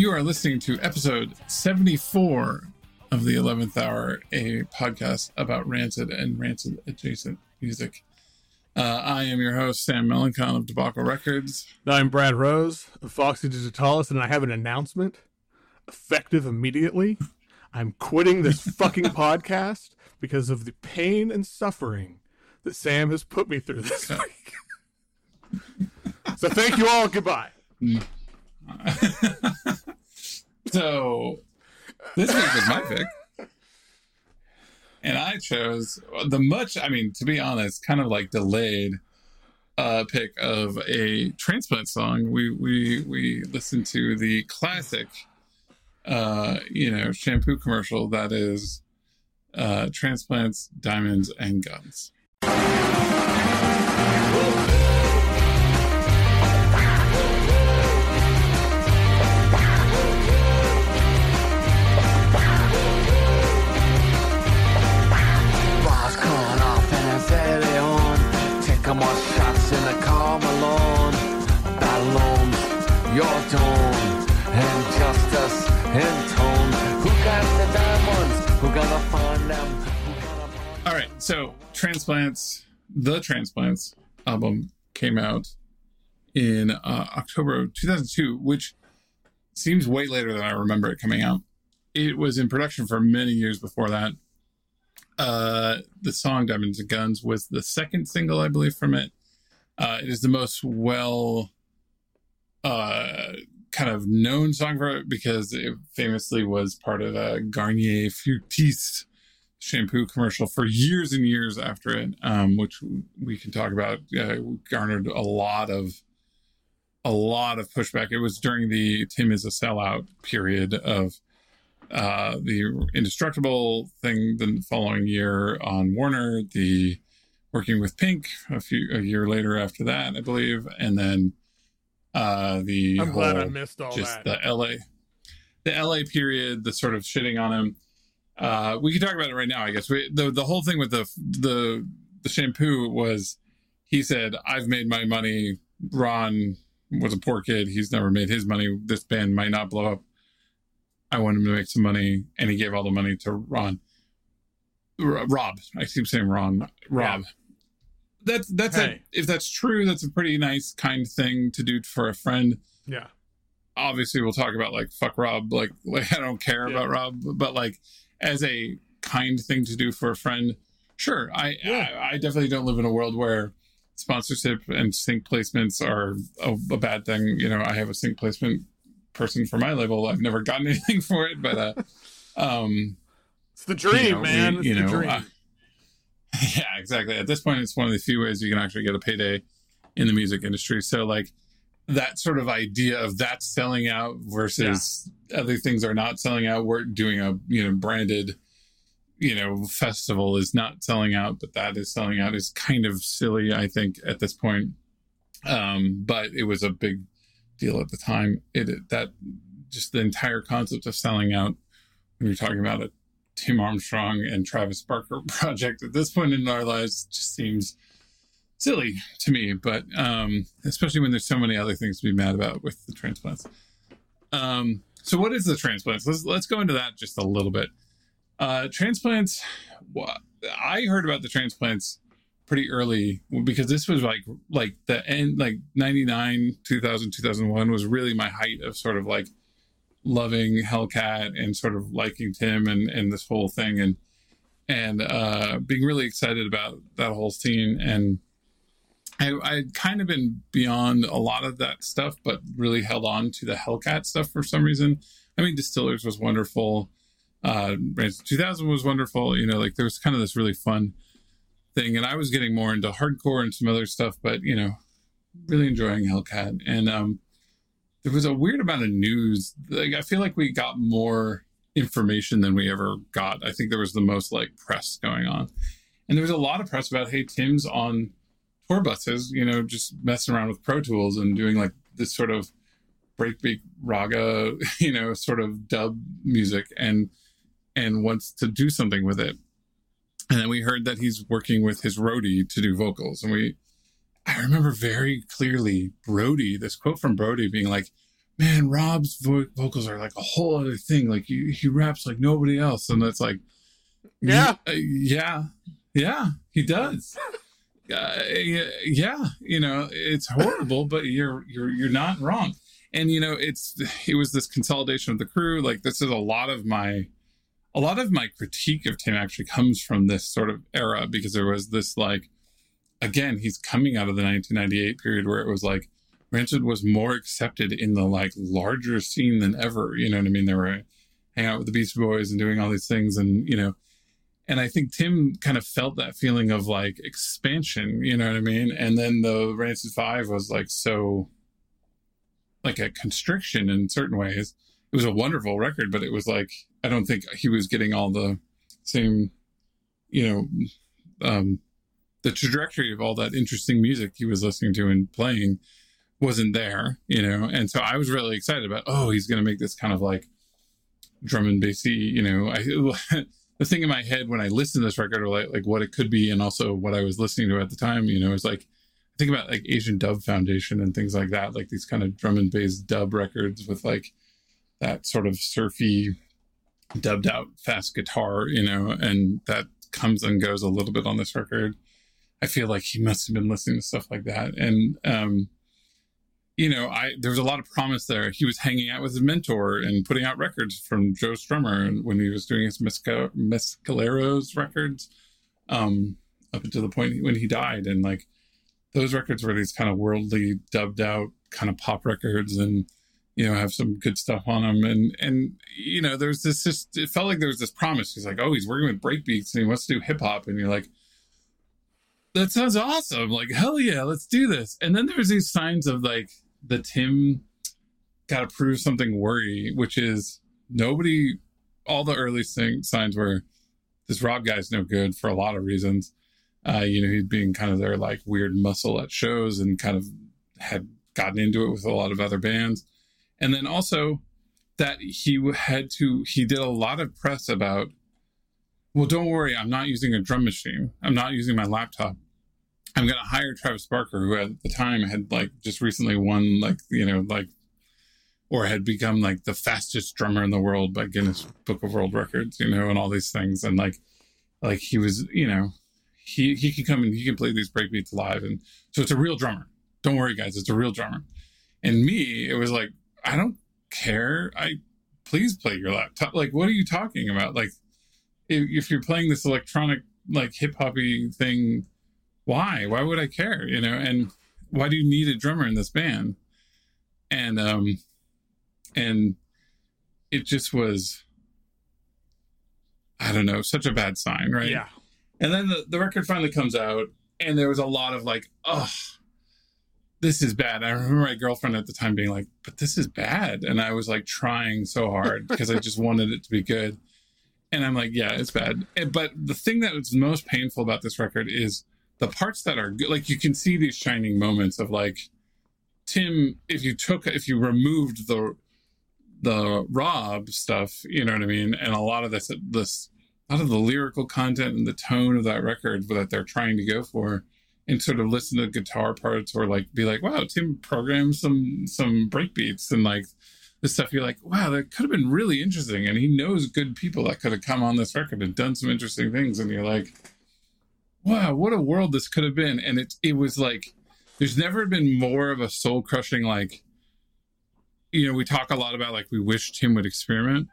You are listening to episode 74 of the 11th Hour, a podcast about rancid and rancid adjacent music. Uh, I am your host, Sam Melancon of Debacle Records. I'm Brad Rose of Foxy Digitalis, and I have an announcement effective immediately. I'm quitting this fucking podcast because of the pain and suffering that Sam has put me through this week. so thank you all. Goodbye. so this week was my pick. And I chose the much, I mean, to be honest, kind of like delayed uh, pick of a transplant song. We we we listened to the classic uh, you know, shampoo commercial that is uh, transplants, diamonds, and guns. Your and justice tone. Who got the diamonds? Who gonna find them? All right, so transplants, the transplants album came out in uh, October of 2002, which seems way later than I remember it coming out. It was in production for many years before that. Uh, the song "Diamonds and Guns" was the second single, I believe, from it. Uh, it is the most well, uh, kind of known song for it because it famously was part of a Garnier Fructis shampoo commercial for years and years after it, um, which we can talk about. Uh, garnered a lot of a lot of pushback. It was during the Tim is a sellout period of uh, the indestructible thing. The following year on Warner, the working with Pink a few a year later after that, I believe, and then uh, the I'm glad I missed all just that. the LA, the LA period, the sort of shitting on him. Uh, we can talk about it right now, I guess. We, the the whole thing with the the the shampoo was, he said, "I've made my money." Ron was a poor kid; he's never made his money. This band might not blow up. I want him to make some money, and he gave all the money to Ron. R- Rob, I keep saying Ron. Rob. That's that's Hey. a, if that's true, that's a pretty nice, kind thing to do for a friend yeah. obviously we'll talk about like fuck Rob, like, like I don't care Yeah. about Rob, but like as a kind thing to do for a friend, sure. I, Yeah. I I definitely don't live in a world where sponsorship and sync placements are a, a bad thing. You know, I have a sync placement person for my label. I've never gotten anything for it, but uh um It's the dream, you know, man. we- it's you the know, dream. uh, yeah, exactly. At this point, it's one of the few ways you can actually get a payday in the music industry. So, like that sort of idea of that selling out versus other things are not selling out. We're doing a you know branded, you know, festival is not selling out, but that is selling out is kind of silly. I think at this point, um, but it was a big deal at the time. It that just the entire concept of selling out when you're talking about a Tim Armstrong and Travis Barker project at this point in our lives just seems silly to me. But um, especially when there's so many other things to be mad about with the transplants. Um, so what is the transplants? Let's let's go into that just a little bit. Uh, transplants. I heard about the transplants pretty early because this was like like the end like 99 2000 2001 was really my height of sort of like loving Hellcat and sort of liking Tim and and this whole thing and and uh being really excited about that whole scene and I I'd kind of been beyond a lot of that stuff but really held on to the Hellcat stuff for some reason. I mean Distillers was wonderful. Uh Rancid 2000 was wonderful, you know, like there was kind of this really fun thing and I was getting more into hardcore and some other stuff but you know really enjoying Hellcat and um there was a weird amount of news. Like I feel like we got more information than we ever got. I think there was the most like press going on. And there was a lot of press about, hey, Tim's on tour buses, you know, just messing around with Pro Tools and doing like this sort of breakbeat raga, you know, sort of dub music and and wants to do something with it. And then we heard that he's working with his roadie to do vocals. And we I remember very clearly Brody, this quote from Brody being like, man, Rob's vo- vocals are like a whole other thing. Like he, he raps like nobody else, and it's like, Yeah. uh, yeah, yeah, he does. Uh, yeah, you know, it's horrible, but you're you're you're not wrong. And you know, it's it was this consolidation of the crew. Like this is a lot of my a lot of my critique of Tim actually comes from this sort of era because there was this like again, he's coming out of the 1998 period where it was like Rancid was more accepted in the like larger scene than ever. You know what I mean? They were hanging out with the Beastie Boys and doing all these things, and you know, and I think Tim kind of felt that feeling of like expansion. You know what I mean? And then the Rancid Five was like so, like a constriction in certain ways. It was a wonderful record, but it was like I don't think he was getting all the same, you know, um, the trajectory of all that interesting music he was listening to and playing wasn't there, you know. And so I was really excited about, oh, he's going to make this kind of like drum and bassy, you know. I the thing in my head when I listened to this record, or like like what it could be, and also what I was listening to at the time, you know, is like think about like Asian Dub Foundation and things like that, like these kind of drum and bass dub records with like that sort of surfy, dubbed out fast guitar, you know, and that comes and goes a little bit on this record. I feel like he must have been listening to stuff like that. And, um, you know, I there was a lot of promise there. He was hanging out with his mentor and putting out records from Joe Strummer and when he was doing his Mesca- Mescaleros records, um, up until the point when he died. And like those records were these kind of worldly, dubbed out kind of pop records, and you know have some good stuff on them. And and you know there's this just it felt like there was this promise. He's like, oh, he's working with breakbeats and he wants to do hip hop, and you're like that sounds awesome. Like, hell yeah, let's do this. And then there's these signs of like the Tim got to prove something worry, which is nobody, all the early sing, signs were this Rob guy's no good for a lot of reasons. Uh, you know, he'd being kind of their like weird muscle at shows and kind of had gotten into it with a lot of other bands. And then also that he had to, he did a lot of press about well, don't worry, I'm not using a drum machine. I'm not using my laptop. I'm going to hire Travis Barker, who at the time had like just recently won, like, you know, like, or had become like the fastest drummer in the world by Guinness Book of World Records, you know, and all these things. And like, like he was, you know, he, he can come and he can play these breakbeats live. And so it's a real drummer. Don't worry, guys, it's a real drummer. And me, it was like, I don't care. I please play your laptop. Like, what are you talking about? Like, if you're playing this electronic like hip hoppy thing, why? Why would I care? You know, and why do you need a drummer in this band? And um, and it just was, I don't know, such a bad sign, right? Yeah. And then the, the record finally comes out, and there was a lot of like, oh, this is bad. I remember my girlfriend at the time being like, but this is bad. And I was like trying so hard because I just wanted it to be good. And I'm like, yeah, it's bad. But the thing that was most painful about this record is the parts that are good. Like you can see these shining moments of like Tim. If you took, if you removed the the Rob stuff, you know what I mean, and a lot of this, this, a lot of the lyrical content and the tone of that record that they're trying to go for, and sort of listen to guitar parts or like be like, wow, Tim programmed some some breakbeats and like the stuff you're like, wow, that could have been really interesting. And he knows good people that could have come on this record and done some interesting things. And you're like, wow, what a world this could have been. And it it was like there's never been more of a soul crushing like you know, we talk a lot about like we wish Tim would experiment.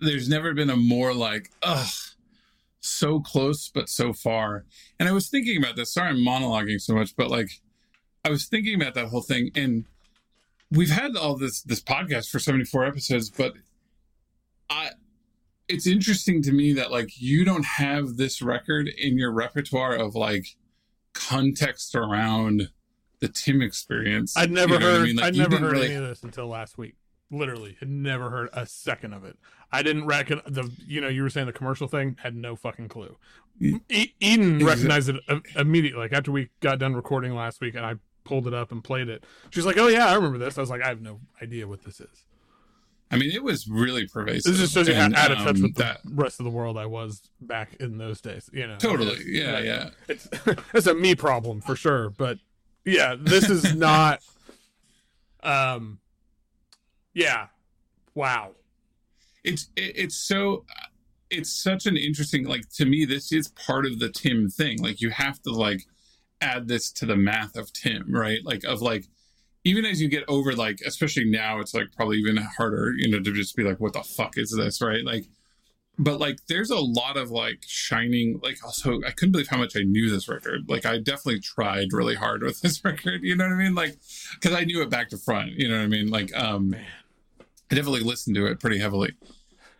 There's never been a more like, ugh, so close but so far. And I was thinking about this. Sorry I'm monologuing so much, but like I was thinking about that whole thing and we've had all this this podcast for 74 episodes but i it's interesting to me that like you don't have this record in your repertoire of like context around the tim experience I'd never You know heard. I mean? Like, I'd never heard really- any of this until last week. Literally, had never heard a second of it. I didn't reckon the. You know, you were saying the commercial thing. Had no fucking clue. E- Eden recognized it immediately. Like after we got done recording last week, and I pulled it up and played it. She's like, "Oh yeah, I remember this." I was like, "I have no idea what this is." i mean it was really pervasive This just shows you how out of touch um, with the that rest of the world I was back in those days. You know, totally It's- yeah like, yeah It's it's a me problem for sure, but yeah, this is not. Um, Yeah. Wow. it's it, it's so it's such an interesting like to me this is part of the tim thing like you have to like add this to the math of tim right? Like of like even as you get over like especially now it's like probably even harder you know to just be like what the fuck is this right? Like but like there's a lot of like shining like also i couldn't believe how much i knew this record. Like i definitely tried really hard with this record you know what i mean? Like because i knew it back to front you know what i mean? Like um Man. i definitely listened to it pretty heavily.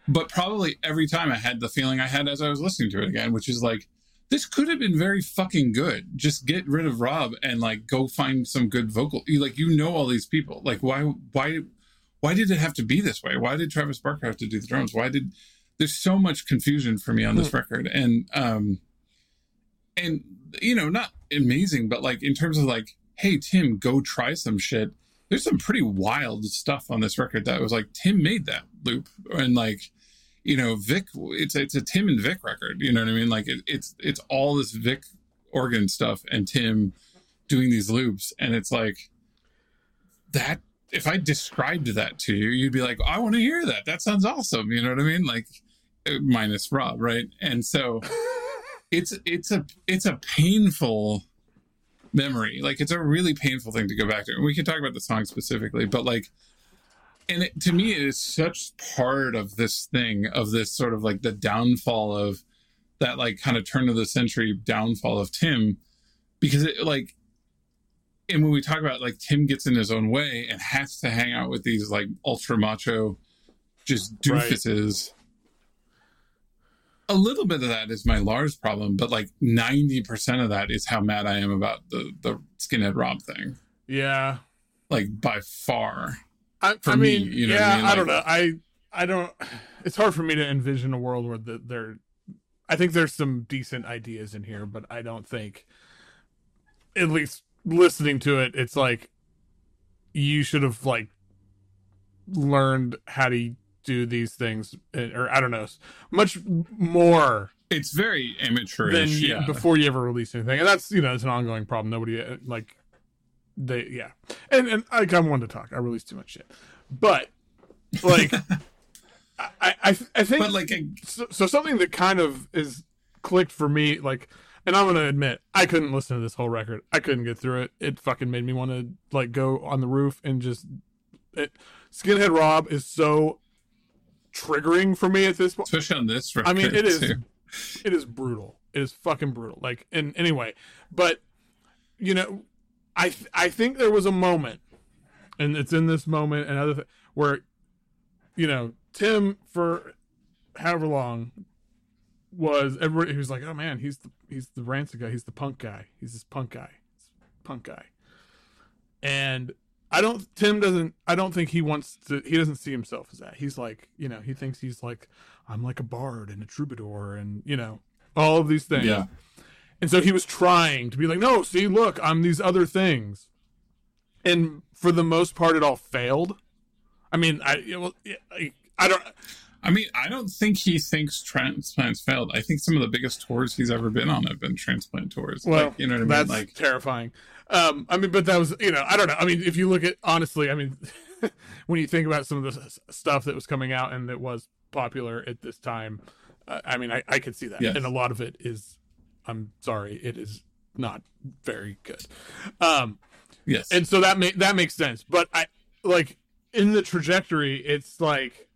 But probably every time i had the feeling i had as i was listening to it again which is like this could have been very fucking good. Just get rid of rob and like go find some good vocal you like you know all these people. Like why why why did it have to be this way? Why did travis barker have to do the drums? Why did there's so much confusion for me on this record. And um and you know not amazing but like in terms of like hey tim go try some shit. There's some pretty wild stuff on this record that was like tim made that loop. And like you know vic it's it's a tim and vic record you know what i mean? Like it, it's it's all this vic organ stuff and tim doing these loops and it's like that if i described that to you you'd be like i want to hear that. That sounds awesome. You know what i mean? Like uh, minus rob right? And so it's it's a it's a painful memory. Like it's a really painful thing to go back to. And we can talk about the song specifically but like and it, to me it is such part of this thing of this sort of like the downfall of that like kind of turn of the century downfall of tim because it like and when we talk about like tim gets in his own way and has to hang out with these like ultra macho just Right. doofuses a little bit of that is my Lars problem, but like 90% of that is how mad I am about the, the skinhead Rob thing. Yeah. Like by far. I, For I me, mean, you know what I yeah, mean? I don't know. I I don't. It's hard for me to envision a world where the, there. I think there's some decent ideas in here, but I don't think, at least listening to it, it's like you should have like learned how to do these things, eh, or I don't know, much more It's very than amateurish. you, Yeah. before you ever release anything, and that's you know it's an ongoing problem. Nobody uh, like they yeah, and and I I'm one to talk. I release too much shit, but like I I I think But like, I- so, so something that kind of is clicked for me like. And I'm gonna admit, I couldn't listen to this whole record. I couldn't get through it. It fucking made me want to like go on the roof and just. It, Skinhead Rob is so triggering for me at this point. especially on this record. I mean, it is too. it is brutal. It is fucking brutal. Like, and anyway, but you know, I th- I think there was a moment, and it's in this moment and other th- where, you know, Tim for however long was everybody he was like, oh man, he's the he's the rancid guy, he's the punk guy, he's this punk guy, punk guy, and I don't. Tim doesn't. I don't think he wants to. He doesn't see himself as that. He's like, you know, he thinks he's like, I'm like a bard and a troubadour, and you know, all of these things. Yeah. And so he was trying to be like, no, see, look, I'm these other things. And for the most part, it all failed. I mean, I well, I, I don't. I mean, I don't think he thinks transplants failed. I think some of the biggest tours he's ever been on have been transplant tours. Well, like, you know what I mean? that's Like, terrifying. Um, I mean, but that was, you know, I don't know. I mean, if you look at honestly, I mean, when you think about some of the stuff that was coming out and that was popular at this time, uh, I mean, I, I could see that, Yes. and a lot of it is, I'm sorry, it is not very good. Um, yes. and so that ma- that makes sense. But I like in the trajectory, it's like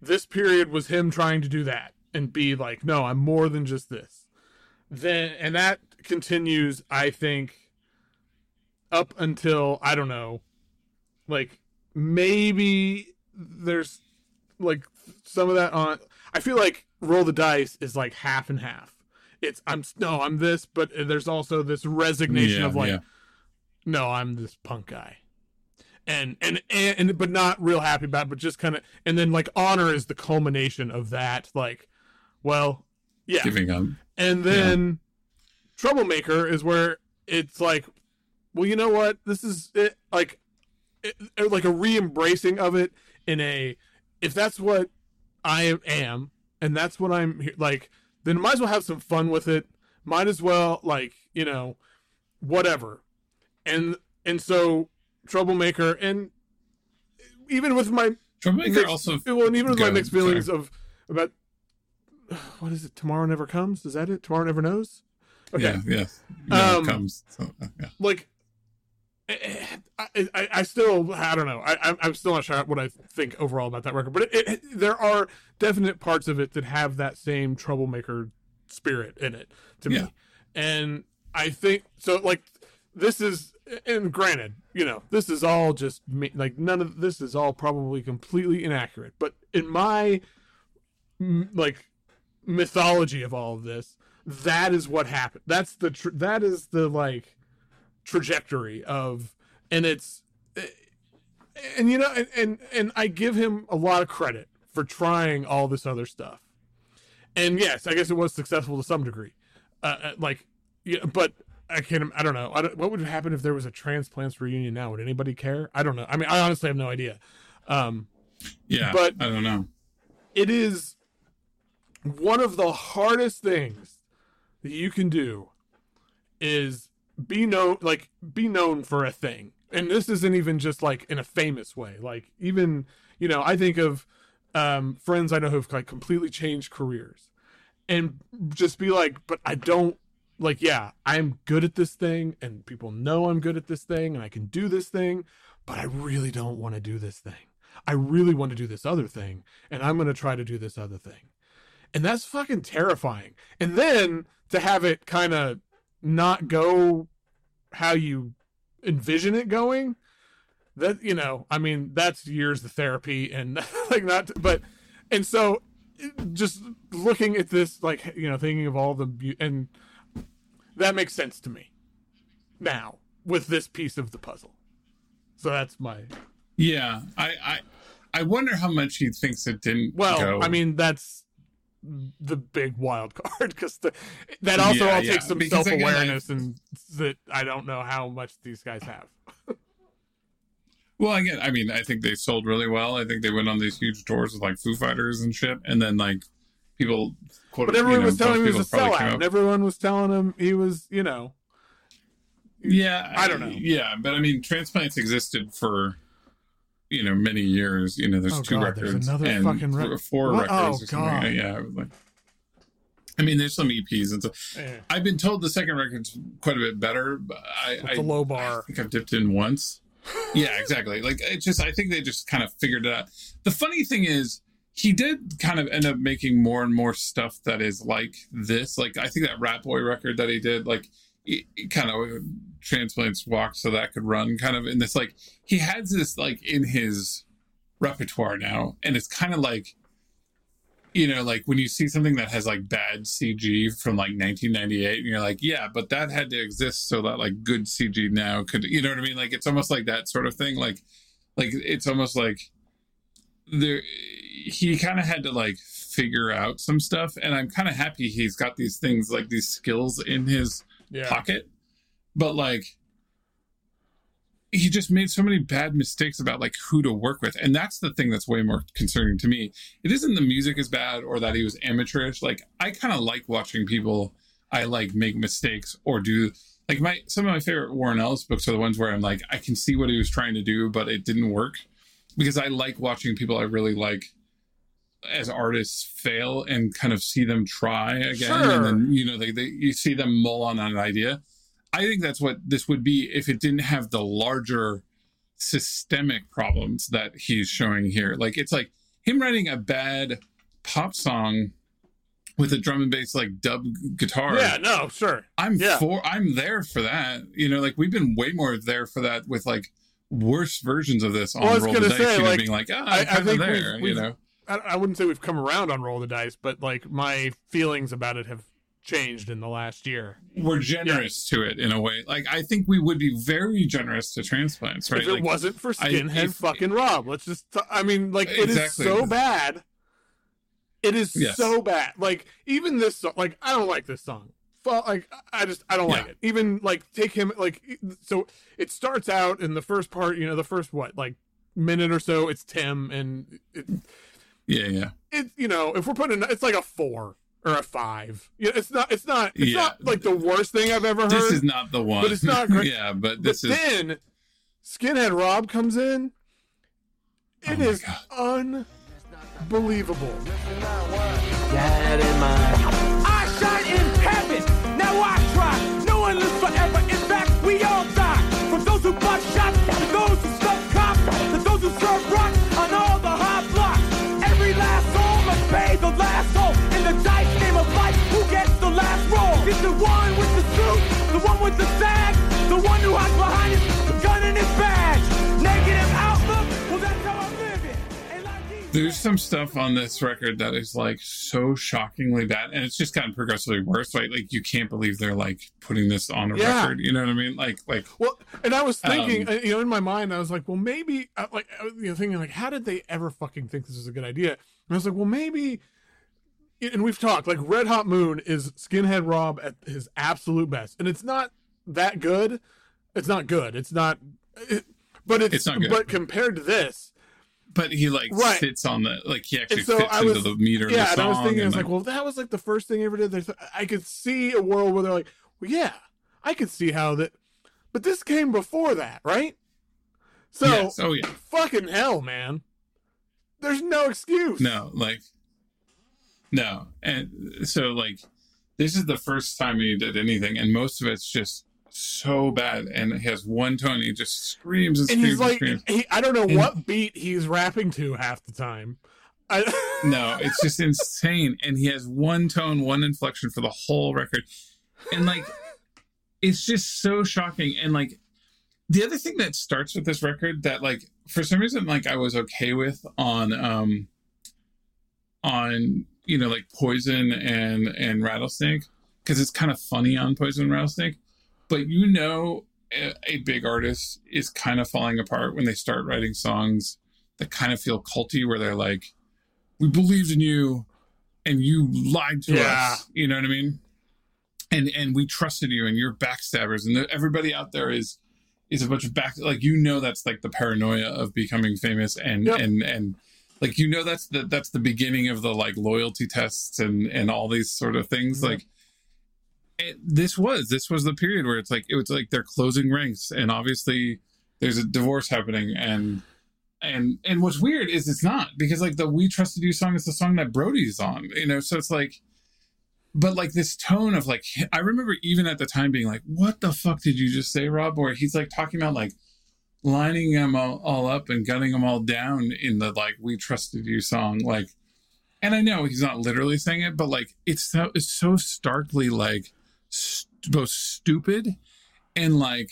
this period was him trying to do that and be like, no, I'm more than just this. Then and that continues, I think, up until I don't know, like maybe there's like some of that on. I feel like roll the dice is like half and half. It's I'm no, I'm this, but there's also this resignation Yeah, of like yeah. no, I'm this punk guy. And, and and and but not real happy about it, but just kind of and then like honor is the culmination of that like well yeah giving up. and then troublemaker is where it's like well you know what this is it like it, it- like a re-embracing of it in a if that's what i am and that's what i'm like then might as well have some fun with it might as well like you know whatever and and so troublemaker and even with my Troublemaker mixed, also. well, and even with my mixed feelings of about what is it? Tomorrow never comes. Is that it? Tomorrow never knows. Okay, Yeah, yeah. No, Um, comes. So, uh, yeah. like I, I, I still I don't know. I I'm- I'm still not sure what I think overall about that record but it, it, there are definite parts of it that have that same troublemaker spirit in it to Yeah. me and I think so like this is and granted you know this is all just like none of this is all probably completely inaccurate but in my like mythology of all of this that is what happened. That's the tr- that is the like trajectory of and it's and you know and, and and i give him a lot of credit for trying all this other stuff. And yes i guess it was successful to some degree. Uh, uh, like yeah but i can't i don't know. I don't, what would happen if there was a transplants reunion now? Would anybody care? I don't know. I mean i honestly have no idea. Um Yeah, But- I don't know. it is one of the hardest things that you can do is be known like be known for a thing and this isn't even just like in a famous way like even you know i think of um friends i know who've like completely changed careers and just be like but i don't like yeah i'm good at this thing and people know i'm good at this thing and i can do this thing but i really don't want to do this thing I really want to do this other thing, and I'm going to try to do this other thing. And that's fucking terrifying. And then to have it kind of not go how you envision it going, that, you know, I mean, that's years of therapy and like not, but, and so just looking at this, like, you know, thinking of all the, and that makes sense to me now with this piece of the puzzle. So that's my Yeah, I, I, I wonder how much he thinks it didn't. Well, go. I mean, that's the big wild card because that also Yeah, all yeah, takes some because self again, awareness and that I don't know how much these guys have. Well, again, I mean, I think they sold really well. I think they went on these huge tours with like Foo Fighters and shit, and then like people. Quote, But everyone you know, was telling him he was a sellout, and everyone was telling him he was, you know, Yeah, I don't know. Yeah, but I mean, transplants existed for you know many years. You know, there's Oh, two God, there's records another and fucking re- four What? records. Oh. God. Yeah, like. I mean, there's some EPs and stuff. eh, I've been told the second record's quite a bit better. But I, I, the low I bar. think I've dipped in once. yeah, exactly. Like it's just I think they just kind of figured it out. The funny thing is he did kind of end up making more and more stuff that is like this. Like I think that Rat Boy record that he did, like it, it kind of transplants walk so that could run kind of in this like he has this like in his repertoire now and it's kind of like you know like when you see something that has like bad cg from like 1998 and you're like yeah but that had to exist so that like good cg now could you know what i mean like it's almost like that sort of thing like like it's almost like there he kind of had to like figure out some stuff and i'm kind of happy he's got these things like these skills in his Yeah. pocket but like he just made so many bad mistakes about like who to work with. And that's the thing that's way more concerning to me. It isn't the music is bad or that he was amateurish. Like i kind of like watching people i like make mistakes or do like my some of my favorite warren ellis books are the ones where i'm like i can see what he was trying to do but it didn't work. Because i like watching people i really like as artists fail and kind of see them try again Sure. and then you know they, they you see them mull on an idea I think that's what this would be if it didn't have the larger systemic problems that he's showing here. Like it's like him writing a bad pop song with a drum and bass like dub guitar. Yeah, no, sure. I'm yeah. for I'm there for that. You know, like we've been way more there for that with like worse versions of this on Well, Roll the Dice, say, you know, like, being like, ah, I- I I'm kind of think we've- there, you we've- know. I, I wouldn't say we've come around on Roll the Dice, but like my feelings about it have changed in the last year. We're generous to it in a way. Like I think we would be very generous to transplants, right? If it Like, wasn't for I- Skinhead if- fucking Rob, let's just. T- I mean, like it is Exactly. so bad. It is Yes. so bad. Like even this song, like I don't like this song. Like I just I don't like it. Even like take him like so it starts out in the first part. You know the first what like minute or so. It's Tim and it, yeah, yeah. it you know if we're putting it's like a four or a five. You know, it's not it's not it's Yeah. not like the worst thing I've ever heard. This is not the one. but it's not great. yeah, but But this is then Skinhead Rob comes in It oh my is God. unbelievable. The one with the suit, the one with the the one who hides behind his gun and his badge? Negative outlook. Well, that's how I'm living. Like There's some stuff on this record that is like so shockingly bad, and it's just gotten progressively worse. Like, like you can't believe they're like putting this on a Yeah. record. You know what I mean? Like, like Well, and I was thinking, Um, you know, in my mind, I was like, well, maybe, uh, like, you know, thinking, like, how did they ever fucking think this is a good idea? And I was like, well, maybe, and we've talked, like, Red Hot Moon is Skinhead Rob at his absolute best, and it's not that good. It's not good. It's not, it, but it's, It's not good. but compared to this, but he like Right. sits on the like he actually And so fits I into the meter of yeah, the and. I was thinking, I was and, like, well, that was like the first thing they ever did. I could see a world where they're like, well, yeah, I could see how that, but this came before that, right? So, yes, oh yeah, fucking hell, man. There's no excuse. no, like no, and so like this is the first time he did anything, and most of it's just so bad, and he has one tone, he just screams and and screams he's like, and screams. he, I don't know And- what beat he's rapping to half the time. I, No, it's just insane. And he has one tone, one inflection for the whole record. And like it's just so shocking. And like the other thing that starts with this record that like for some reason like I was okay with on um on you know like Poison and and Rattlesnake because it's kind of funny on Poison and Rattlesnake. But you know a, a big artist is kind of falling apart when they start writing songs that kind of feel culty where they're like we believed in you and you lied to Yeah. us you know what i mean and and we trusted you and you're backstabbers and everybody out there is is a bunch of back like you know that's like the paranoia of becoming famous and Yep. and and like you know that's the that's the beginning of the like loyalty tests and and all these sort of things Mhm. like it, this was this was the period where it's like it was like they're closing ranks and obviously there's a divorce happening and and and what's weird is it's not because like the we trusted you song is the song that brody's on you know so it's like but like this tone of like i remember even at the time being like what the fuck did you just say rob where he's like talking about like lining them all, all up and gunning them all down in the like we trusted you song like and i know he's not literally saying it but like it's so it's so starkly like st- both stupid and like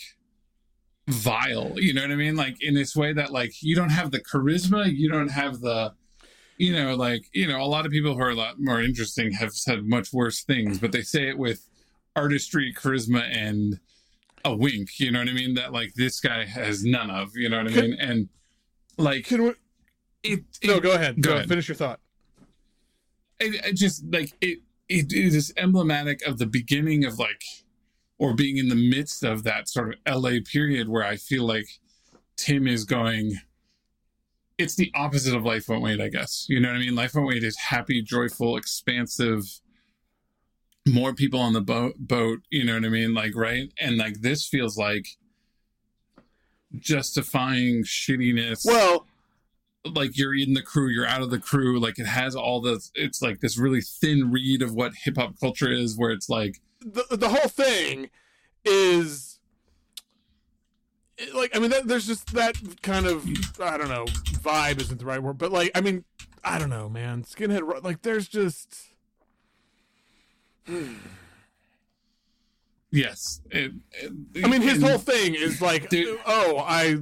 vile you know what i mean? Like in this way that like you don't have the charisma you don't have the you know like you know a lot of people who are a lot more interesting have said much worse things but they say it with artistry charisma and a wink you know what i mean that like this guy has none of you know what i mean and like can we, it, no, go ahead. go Go, ahead. Finish your thought. it, it just like it, it it is emblematic of the beginning of like or being in the midst of that sort of LA period where I feel like Tim is going it's the opposite of Life Won't Wait, I guess. You know what I mean? Life Won't Wait is happy, joyful, expansive, more people on the boat boat, you know what I mean? Like, right? And like this feels like justifying shittiness Well, like you're in the crew, you're out of the crew. Like it has all the, it's like this really thin read of what hip hop culture is, where it's like, the the whole thing is like I mean that, there's just that kind of I don't know vibe isn't the right word but like I mean I don't know man skinhead like there's just yes. It, it- I mean his whole thing is like Dude. oh I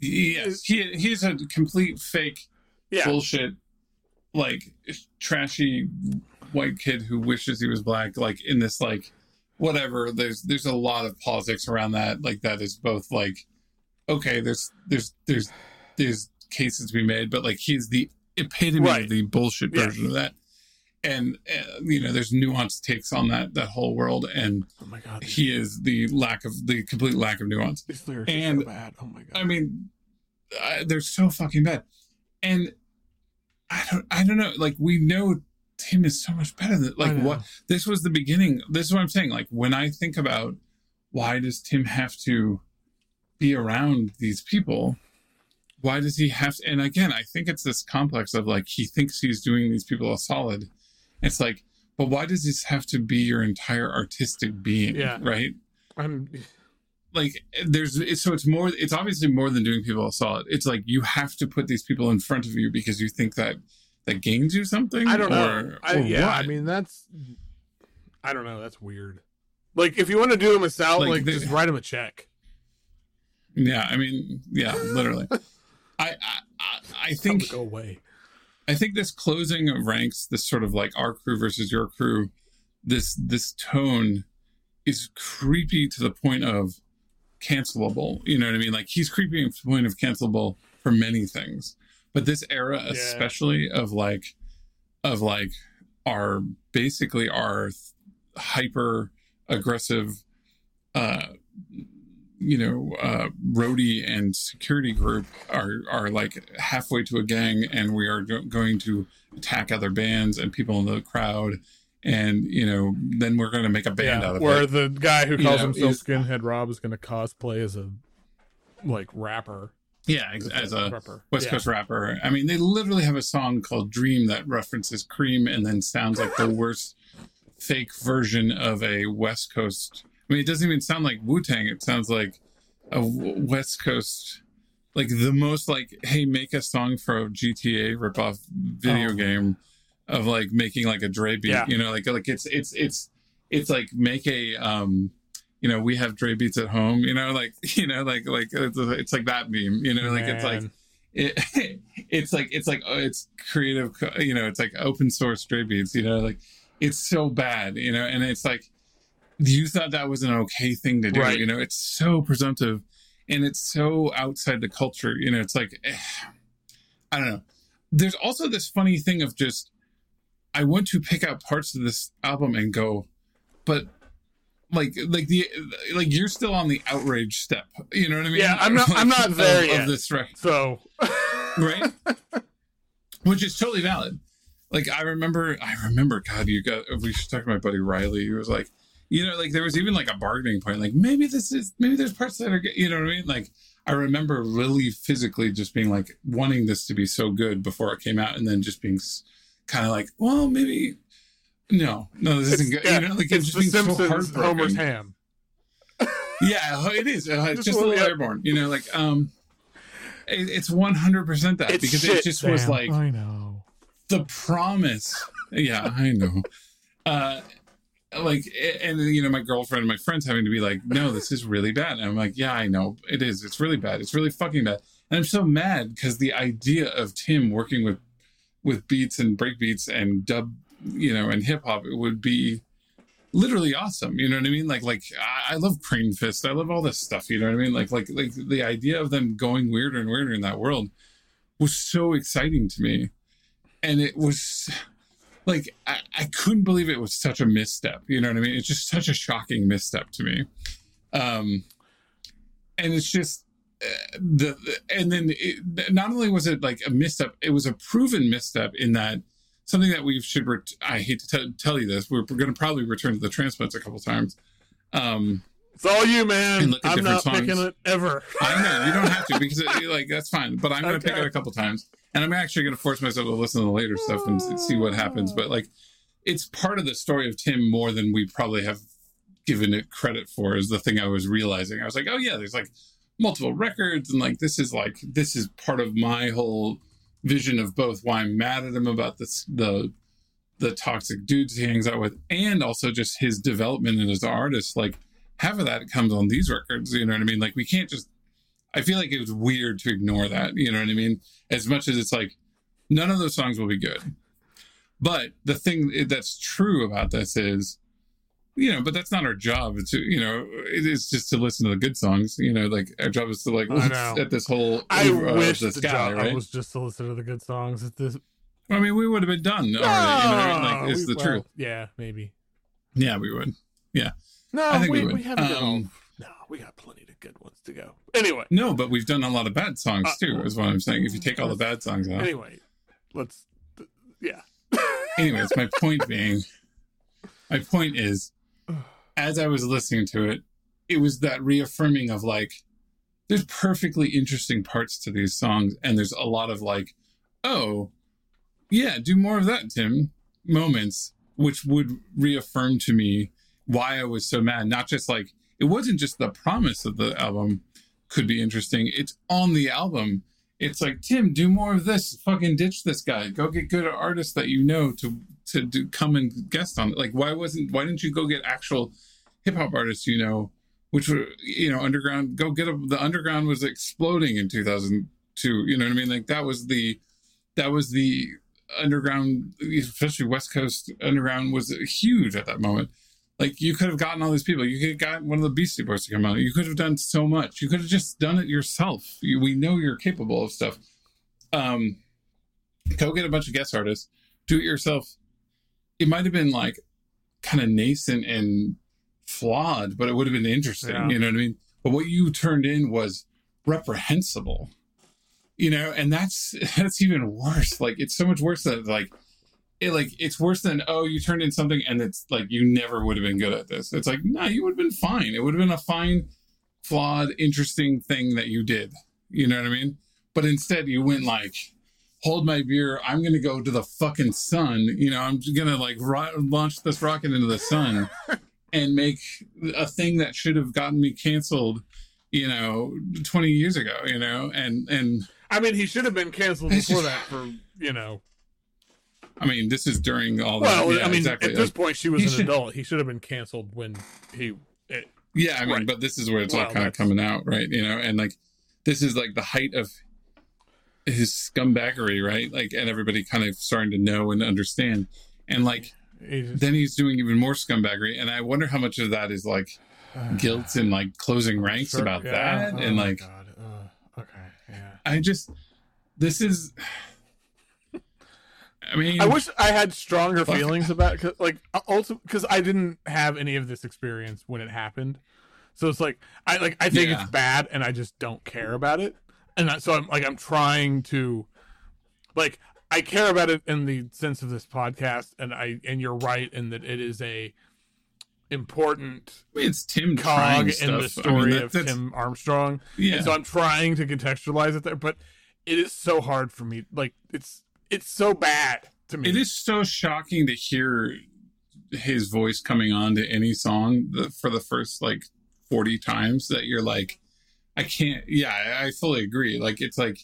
yes, he he's a complete fake yeah bullshit, like trashy white kid who wishes he was black. Like in this like whatever. There's there's a lot of politics around that. Like that is both like okay. There's there's there's there's cases to be made, but like he's the epitome Right. of the bullshit Yeah. version of that. And uh, you know, there's nuanced takes on that that whole world, and oh my god he is the lack of the complete lack of nuance. these lyrics are and- so bad oh my god I mean, uh, they're so fucking bad, and I don't, I don't know. Like we know Tim is so much better than like what this was the beginning. This is what I'm saying. Like when I think about why does Tim have to be around these people, why does he have to, and again, I think it's this complex of like he thinks he's doing these people a solid. It's like, but why does this have to be your entire artistic being? Yeah. Right? I'm Like there's it's, so it's more it's obviously more than doing people a solid. It's like you have to put these people in front of you because you think that that gains you something. I don't know. or, I, or yeah, I mean that's I don't know. That's weird. Like if you want to do him a solid, Like, like, the- just write him a check. yeah, I mean, yeah, literally. I, I I I think go away. I think this closing of ranks, this sort of like our crew versus your crew, this this tone is creepy to the point of cancelable. You know what I mean? Like he's creepy to the point of cancelable for many things. But this era especially of like of like our basically our hyper aggressive uh you know, uh, roadie and security group are are like halfway to a gang, and we are go- going to attack other bands and people in the crowd, and you know, then we're going to make a band Yeah, out of where it. Where the guy who You calls know, himself Skinhead Rob is going to cosplay as a like rapper. Yeah, as a rapper. West Yeah. Coast rapper. I mean, they literally have a song called "Dream" that references Cream, and then sounds like the worst fake version of a West Coast. I mean, it doesn't even sound like Wu Tang. It sounds like a West Coast, like the most like, hey, make a song for a GTA ripoff video Oh. game of like making like a Dre beat. Yeah. You know, like like it's it's it's it's like make a um you know we have Dre beats at home. You know, like you know like like it's, it's like that meme. You know, like it's like it, it's like it's like oh, it's creative you know it's like open source Dre beats you know like it's so bad you know and it's like you thought that was an okay thing to do Right. you know? It's so presumptive and it's so outside the culture you know? It's like eh, i don't know. There's also this funny thing of just i want to pick out parts of this album and go but like like the like you're still on the outrage step you know what i mean? Yeah, I'm not- I'm not there of, yet. of this record So. Right? Which is totally valid. Like i remember i remember god you got we should talk to my buddy riley he was like you know like there was even like a bargaining point like maybe this is maybe there's parts that are good you know what i mean like i remember really physically just being like wanting this to be so good before it came out and then just being kind of like well maybe no no this isn't good yeah, you know like it's it's just the being so Simpsons heartbroken Homer's ham. yeah, it is. Uh, it's Just just a a little little- airborne, you know. Like, um, it, it's one hundred percent that It's because shit, it just was like I know. the promise. Yeah, I know. Uh, like, and you know, my girlfriend and my friends having to be like, "No, this is really bad." And I'm like, "Yeah, I know it is. It's really bad. It's really fucking bad." And I'm so mad because the idea of Tim working with with beats and break beats and dub, you know, and hip hop, it would be literally awesome. You know what I mean? Like, like I, I love Crane Fist. I love all this stuff. You know what I mean? Like, like, like the idea of them going weirder and weirder in that world was so exciting to me, and it was like I, I couldn't believe it was such a misstep. You know what I mean? It's just such a shocking misstep to me. Um, and it's just uh, the, the and then it, not only was it like a misstep, it was a proven misstep in that something that we should. Ret- I hate to tell tell you this, we're, we're going to probably return to the transplants a couple times. Um, It's all you, man. I'm not picking it ever. I know you don't have to because it, like that's fine, but I'm going to pick it a couple times, and I'm actually going to force myself to listen to the later stuff and see what happens. But like, it's part of the story of Tim more than we probably have given it credit for. Is the thing I was realizing. I was like, oh yeah, there's like multiple records, and like this is like this is part of my whole vision of both why I'm mad at him about this the the toxic dudes he hangs out with, and also just his development and as an artist. Like half of that comes on these records. You know what I mean? Like we can't just. I feel like it was weird to ignore that. You know what I mean? As much as it's like none of those songs will be good, but the thing that's true about this is. You know, but that's not our job. It's you know, it is just to listen to the good songs. You know, like our job is to like look at this whole. I of wish the job right? was just to listen to the good songs. At this, I mean, we would have been done already. you know, what I mean? like it's we- the well, truth. Yeah, maybe. Yeah, we would. No, we, we we, haven't. Um, No, we got plenty of good ones to go. Anyway, No, but we've done a lot of bad songs Uh, too. Is what I'm saying. If you take all the bad songs out. anyway, let's. Yeah. anyways, my point being, my point is, as I was listening to it, it was that reaffirming of like, there's perfectly interesting parts to these songs, and there's a lot of like, oh, yeah, do more of that, Tim. Moments which would reaffirm to me why I was so mad. Not just like it wasn't just the promise of the album could be interesting. It's on the album. It's like Tim, do more of this. Fucking ditch this guy. Go get good artists that you know to to do, come and guest on it. Like why wasn't why didn't you go get actual hip hop artists you know, which were you know underground. Go get a, the underground was exploding in 2002. You know what I mean? Like that was the that was the underground, especially West Coast underground, was huge at that moment. Like you could have gotten all these people. You could have gotten one of the Beastie Boys to come out. You could have done so much. You could have just done it yourself. You, we know you're capable of stuff. Um, go get a bunch of guest artists. Do it yourself. It might have been like kind of nascent and flawed, but it would have been interesting. Yeah. You know what I mean? But what you turned in was reprehensible you know and that's that's even worse like it's so much worse that like it like it's worse than oh you turned in something and it's like you never would have been good at this. It's like no you would have been fine. It would have been a fine flawed interesting thing that you did. You know what i mean? But instead you went like hold my beer. I'm gonna go to the fucking sun. You know i'm gonna like ro- launch this rocket into the sun and make a thing that should have gotten me canceled you know 20 years ago you know? And and I mean, he should have been canceled before that for you know. I mean, this is during all the. Well, yeah, I mean, exactly. at this Like, point, she was an should- adult. He should have been canceled when he. It, yeah, I mean, right. but this is where it's all Well, kind of coming out, right? You know, and like this is like the height of his scumbaggery, right? Like, and everybody kind of starting to know and understand, and like he just- then he's doing even more scumbaggery, and I wonder how much of that is like guilt and like closing ranks Sure, about yeah. that, Oh and my like God. Uh, okay, yeah. I just this is. I mean, I wish I had stronger Fuck. feelings about cause, like uh, also because I didn't have any of this experience when it happened. So it's like I like I think Yeah. it's bad and I just don't care about it. And so I'm like I'm trying to like I care about it in the sense of this podcast and I and you're right in that it is a important I mean, it's Tim cog in the stuff. I mean, story that- of that's- Tim Armstrong. Yeah, And so I'm trying to contextualize it there, but it is so hard for me. Like it's it's so bad to me. It is so shocking to hear his voice coming on to any song the, for the first like 40 times that you're like, I can't. Yeah, I, fully agree. Like, it's like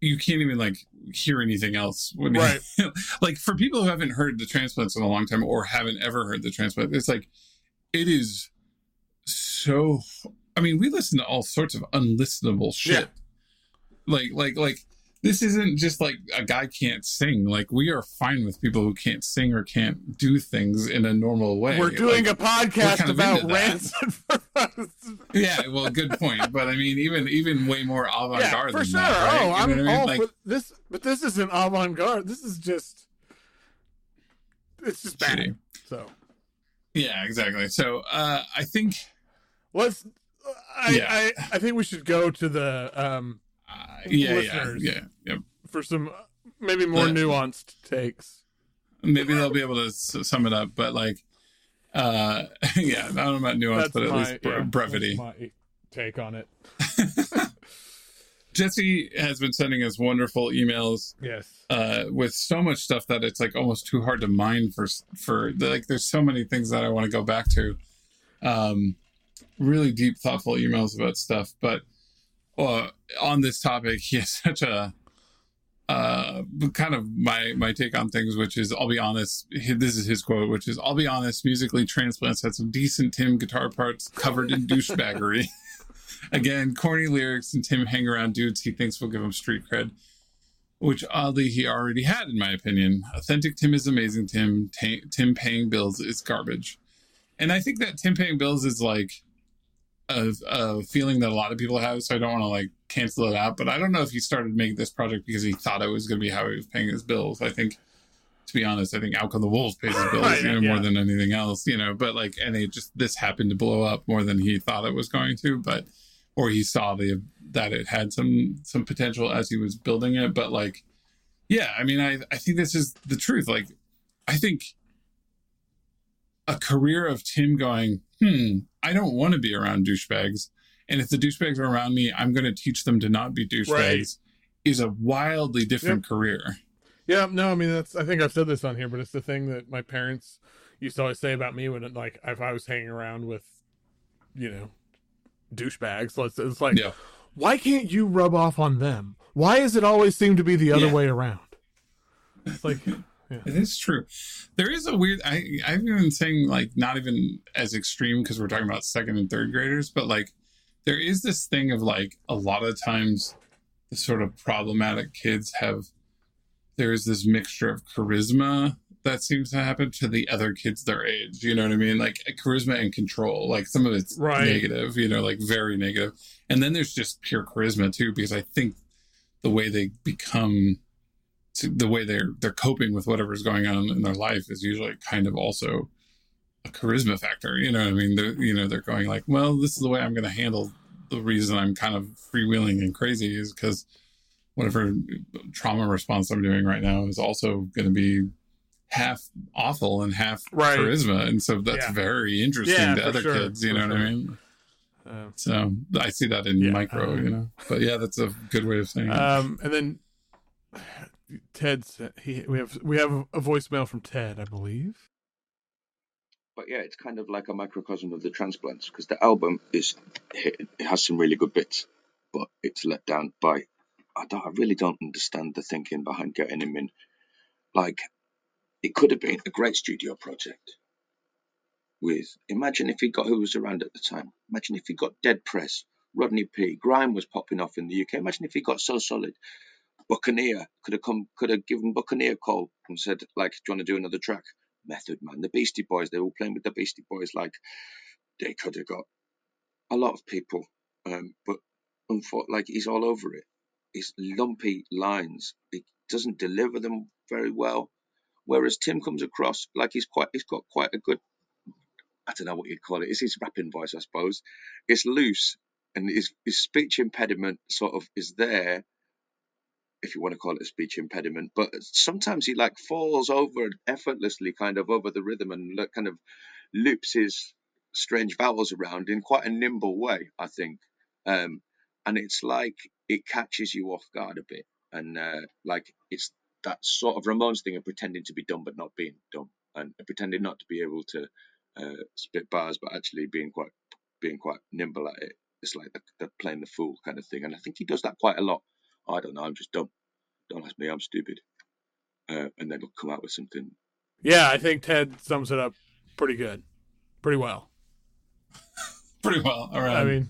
you can't even like hear anything else. When you- Right. like, for people who haven't heard the transplants in a long time or haven't ever heard the transplant, it's like, it is so. I mean, we listen to all sorts of unlistenable shit. Like, like, like, this isn't just like a guy can't sing. Like we are fine with people who can't sing or can't do things in a normal way. We're doing Like, a podcast about rancid. yeah, well, good point. But I mean, even even way more avant garde. yeah, garde for than sure. that. Right? Oh, You know I'm what I mean? all Like, for this, but this isn't avant-garde. This is just, it's just bad. shitty. So Yeah, exactly. So uh, I think let's. I, Yeah. I I think we should go to the um uh, yeah, yeah, Listeners. yeah, yeah. for some maybe more Yeah. nuanced takes. Maybe they'll be able to s- sum it up, but like, uh, yeah, I don't know about nuance, but at least bre- yeah, brevity. that's my take on it. Jesse has been sending us wonderful emails Yes. uh, with so much stuff that it's like almost too hard to mine for for like. There's so many things that I want to go back to. Um, really deep, thoughtful emails about stuff, but uh, on this topic, he has such a uh, kind of my my take on things, which is I'll be honest. This is his quote, which is I'll be honest. Musically, transplants had some decent Tim guitar parts covered in douchebaggery. Again, corny lyrics and Tim hang around dudes he thinks will give him street cred which oddly he already had, in my opinion. Authentic Tim is amazing. Tim Ta- Tim paying bills is garbage, and I think that Tim paying bills is like a, a feeling that a lot of people have. So I don't want to like cancel it out. But I don't know if he started making this project because he thought it was going to be how he was paying his bills. I think, to be honest, I think Out Come the Wolves pays his bills Right, you know, yeah. more than anything else. You know, but like, and it just this happened to blow up more than he thought it was going to. But or he saw the that it had some some potential as he was building it but like yeah i mean i i think this is the truth like i think a career of tim going hmm i don't want to be around douchebags and if the douchebags are around me, I'm going to teach them to not be douchebags. Right. Is a wildly different career. Yeah, no, I mean that's. I think I've said this on here, but it's the thing that my parents used to always say about me when, it, like, if I was hanging around with, you know, douchebags. Let's. It's like, Yeah. why can't you rub off on them? Why does it always seem to be the other Yeah. way around? It's like, It is true. There is a weird. I I've been saying like not even as extreme because we're talking about second and third graders, but like there is this thing of like a lot of times the sort of problematic kids have. There is this mixture of charisma that seems to happen to the other kids their age. You know what I mean? Like eh, charisma and control. Like some of it's Right. negative. You know, like very negative. And then there's just pure charisma too, because I think the way they become the way they're they're coping with whatever's going on in their life is usually kind of also a charisma factor. You know what I mean? They're you know they're going like, well, this is the way I'm going to handle the reason I'm kind of freewheeling and crazy is because whatever trauma response I'm doing right now is also going to be half awful and half Right. charisma, and so that's Yeah. very interesting Yeah, to other sure, kids. You for know what I mean? uh, So I see that in Yeah, micro, um, you know. But yeah, that's a good way of saying it. um, and then Ted, he we have we have a voicemail from Ted, I believe. but yeah, it's kind of like a microcosm of the transplants because the album is it has some really good bits, but it's let down by I don't I really don't understand the thinking behind getting him in. Like, it could have been a great studio project. With imagine if he got who was around at the time. Imagine if he got Dead Prez, Rodney P, Grime was popping off in the UK. Imagine if he got so solid. Buccaneer could have come, could have given Buccaneer a call and said, like, do you want to do another track? Method Man, the Beastie Boys, they were playing with the Beastie Boys. Like, they could have got a lot of people, um, but unfor- like he's all over it. His lumpy lines, he doesn't deliver them very well. Whereas Tim comes across like he's quite, he's got quite a good, I don't know what you'd call it. It's his rapping voice, I suppose. It's loose, and his his speech impediment sort of is there, if you want to call it a speech impediment. But sometimes he like falls over effortlessly, kind of over the rhythm, and kind of loops his strange vowels around in quite a nimble way, I think. Um, and it's like it catches you off guard a bit, and uh, like it's that sort of Ramones thing of pretending to be dumb but not being dumb, and pretending not to be able to uh, spit bars but actually being quite being quite nimble at it. It's like the playing the fool kind of thing, and I think he does that quite a lot. I don't know, I'm just dumb. Don't ask me, I'm stupid. Uh, and then he'll come out with something. Yeah, I think Ted sums it up pretty good, pretty well. Pretty well. All right. I mean,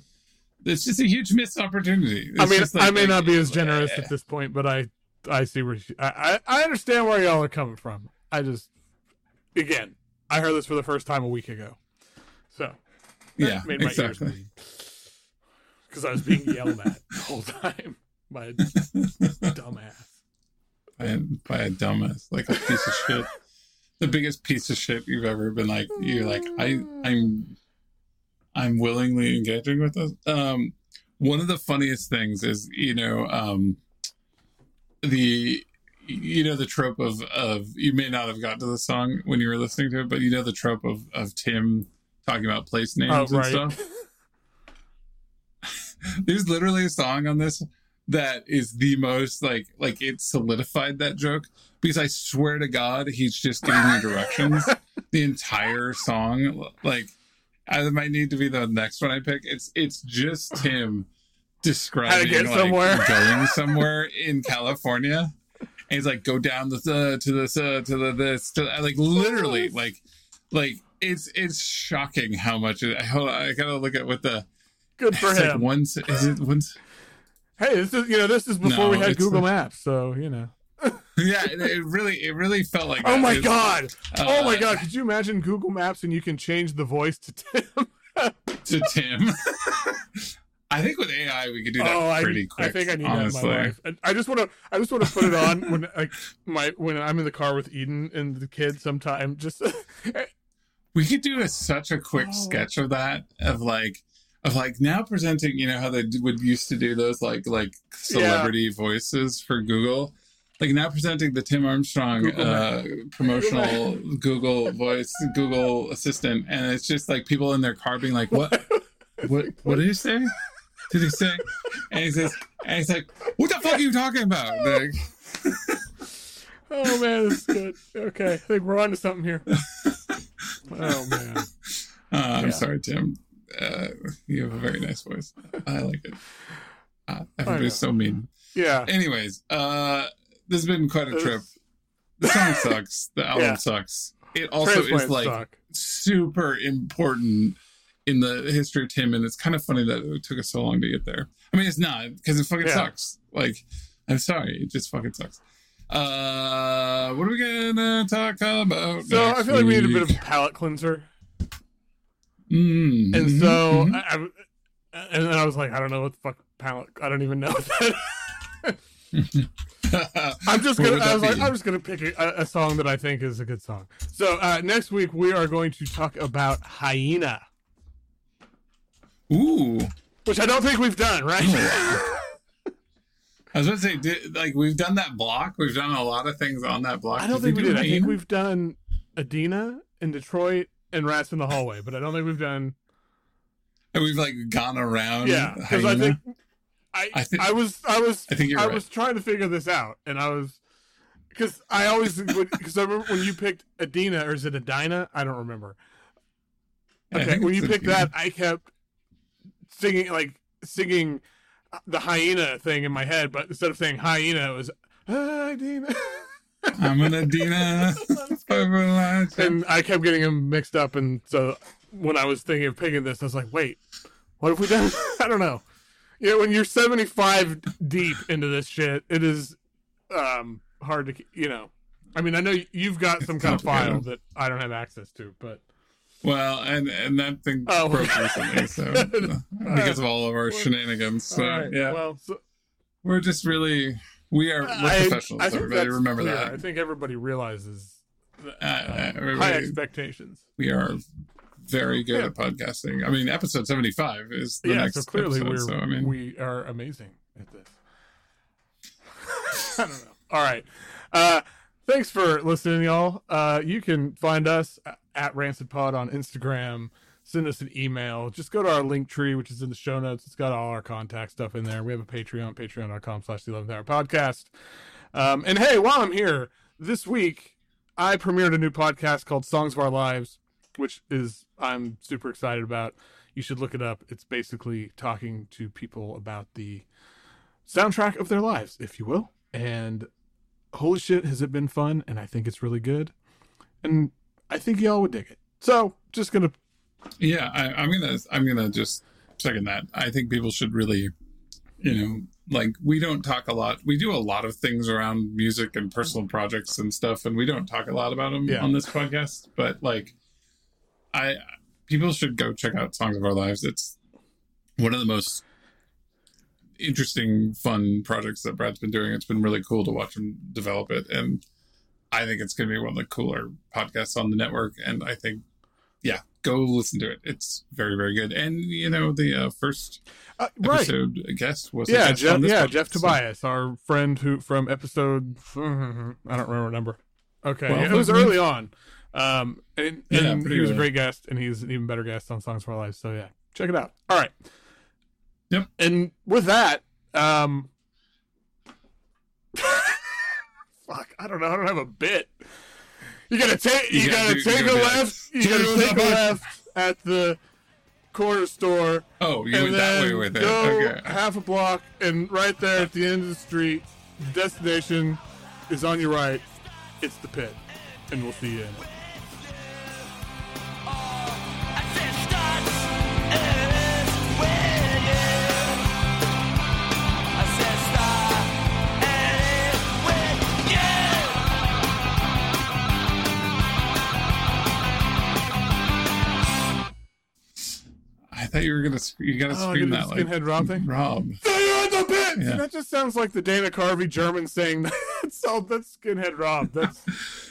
it's just a huge missed opportunity. I mean, just like- I may not be as generous eh, at this point, but I, I see where she, I, I, I understand where y'all are coming from. I just, again, I heard this for the first time a week ago, so that Yeah, made my ears bleed because I was being yelled at the whole time by a dumbass. by, a, by a dumbass, like a piece of shit. The biggest piece of shit you've ever been like. You're like, I, I'm, I'm willingly engaging with this. Um, one of the funniest things is, you know, um, the, you know, the trope of of you may not have got to the song when you were listening to it, but you know the trope of of Tim talking about place names Oh, and stuff. There's literally a song on this that is the most like like it solidified that joke because I swear to God he's just giving me directions the entire song. Like I might need to be the next one I pick. It's it's just him describing like, somewhere. going somewhere in California. And he's like, go down the uh, to this uh, to the this to like literally like like it's it's shocking how much it, hold on, I gotta look at what the Good for it's like him. once is it once hey, this is you know this is before No, we had Google Maps, so you know. yeah it, really it really felt like Oh my It's- god! oh my uh, god! Could you imagine Google Maps and you can change the voice to Tim? to Tim. I think with AI we could do that oh, I, pretty quick. I think I need honestly. that in my life. And I just want to. I just want to put it on when like my when I'm in the car with Eden and the kids. Sometime just We could do a, such a quick Oh. sketch of that of like of like now presenting. You know how they would used to do those like like celebrity voices for Google. Like now presenting the Tim Armstrong Google uh, promotional Google voice, Google Assistant, and it's just like people in their car being like, "What? what? What did you say?" did he say? And he says, and he's like, what the fuck are you talking about? Like, Oh man, this is good. Okay, I think we're on to something here. Oh man. uh, I'm Yeah. sorry, Tim. Uh, you have a very nice voice. I like it. Uh, everybody's so mean. Yeah. Anyways, uh, this has been quite a trip. The song sucks. The album Yeah. sucks. It also is like suck. super important in the history of Tim, and it's kind of funny that it took us so long to get there. I mean, it's not because it fucking Yeah. sucks. Like, I'm sorry, it just fucking sucks. Uh, what are we gonna talk about? So I feel like we need a bit of a palate cleanser. Mm, And so mhm, I, I and then I was like, I don't know what the fuck palate I don't even know. I'm just gonna. I was like, I'm just gonna pick a, a song that I think is a good song. So uh, next week we are going to talk about hyena, Ooh. which I don't think we've done, right? I was going to say, did, like, we've done that block. We've done a lot of things on that block. I don't Did think we did. I think we've done Adina in Detroit and Rats in the Hallway, but I don't think we've done. And we've like gone around. Yeah, because I think I I I, was I was I think you're I right. was trying to figure this out, and I was because I always because I remember when you picked Adina or is it Adina? I don't remember. Okay, think when you picked Adina. that, I kept singing like singing uh, the hyena thing in my head, but instead of saying hyena, it was hyena. I'm an Adina. And I kept getting them mixed up, and so when I was thinking of picking this, I was like, wait, what have we done? I don't know. Yeah, when you're 75 deep into this shit, it is um hard to, you know. I mean, I know you've got some kind of file complicated. that I don't have access to, but Well, and and that thing Oh. broke recently, so uh, because of all of our shenanigans. So all right. yeah, Well, so, we're just really we are we're I- professionals. I everybody remember clear. that. I think everybody realizes that, Uh, uh, high expectations. we are very good Yeah. at podcasting. I mean, episode seventy five is the yeah, next so clearly episode, we're so I mean, we are amazing at this. I don't know. All right. Uh thanks for listening, y'all. Uh you can find us at Rancid Pod on Instagram. Send us an email. Just go to our Linktree, which is in the show notes. It's got all our contact stuff in there. We have a Patreon, patreon.com slash the 11th hour podcast. Um, and hey, while I'm here, this week I premiered a new podcast called Songs of Our Lives, which is I'm super excited about. You should look it up. It's basically talking to people about the soundtrack of their lives, if you will. And holy shit, has it been fun? And I think it's really good. And I think y'all would dig it. So just gonna yeah, I, I'm gonna I'm gonna just second that. I think people should really, you know, like we don't talk a lot. We do a lot of things around music and personal projects and stuff, and we don't talk a lot about them Yeah. on this podcast. But like, I people should go check out Songs of Our Lives. It's one of the most interesting, fun projects that Brad's been doing. It's been really cool to watch him develop it, and I think it's going to be one of the cooler podcasts on the network. And I think, yeah, go listen to it. It's very, very good. And you know, the uh, first uh, right. episode guest was Yeah, guest Jeff, yeah, podcast, Jeff so- Tobias, our friend who from episode I don't remember number. Okay, Well, it was early on. Um, and, and pretty he was a great guest, and he's an even better guest on Songs for Our Lives. So yeah, check it out. All right. Yep. And with that, um, fuck, I don't know. I don't have a bit. You gotta take. You, You gotta gotta do- take a a left. You gotta take a left at the corner store Oh, you went that way with it. go Okay. half a block, and right there at the end of the street, the destination is on your right. It's the pit, and we'll see you in it. Thought you were gonna. You gotta Oh, scream that like skinhead Rob thing? Rob. You in the pit. Yeah. That just sounds like the Dana Carvey German saying that. So that's skinhead Rob. That's